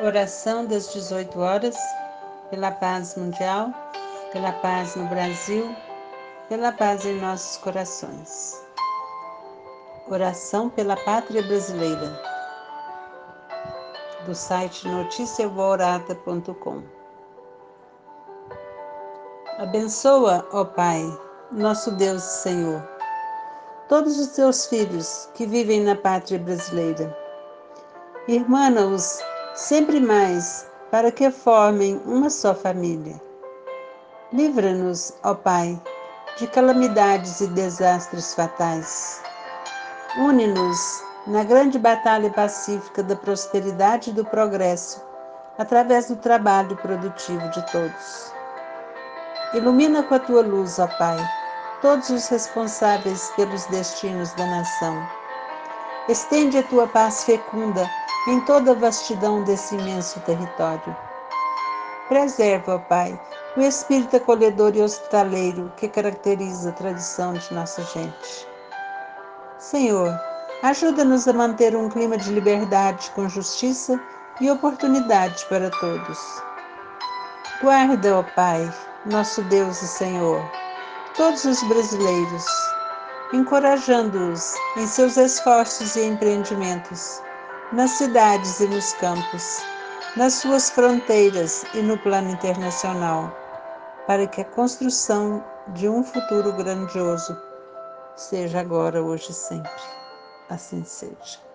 Oração das 18 horas, pela paz mundial, pela paz no Brasil, pela paz em nossos corações. Oração pela pátria brasileira, do site noticiaboorata.com. Abençoa, ó Pai, nosso Deus e Senhor, todos os teus filhos que vivem na pátria brasileira. Irmana-os sempre mais, para que formem uma só família. Livra-nos, ó Pai, de calamidades e desastres fatais. Une-nos na grande batalha pacífica da prosperidade e do progresso, através do trabalho produtivo de todos. Ilumina com a tua luz, ó Pai, todos os responsáveis pelos destinos da nação. Estende a tua paz fecunda em toda a vastidão desse imenso território. Preserva, ó Pai, o espírito acolhedor e hospitaleiro que caracteriza a tradição de nossa gente. Senhor, ajuda-nos a manter um clima de liberdade com justiça e oportunidade para todos. Guarda, ó Pai, nosso Deus e Senhor, todos os brasileiros, encorajando-os em seus esforços e empreendimentos nas cidades e nos campos, nas suas fronteiras e no plano internacional, para que a construção de um futuro grandioso seja agora, hoje e sempre. Assim seja.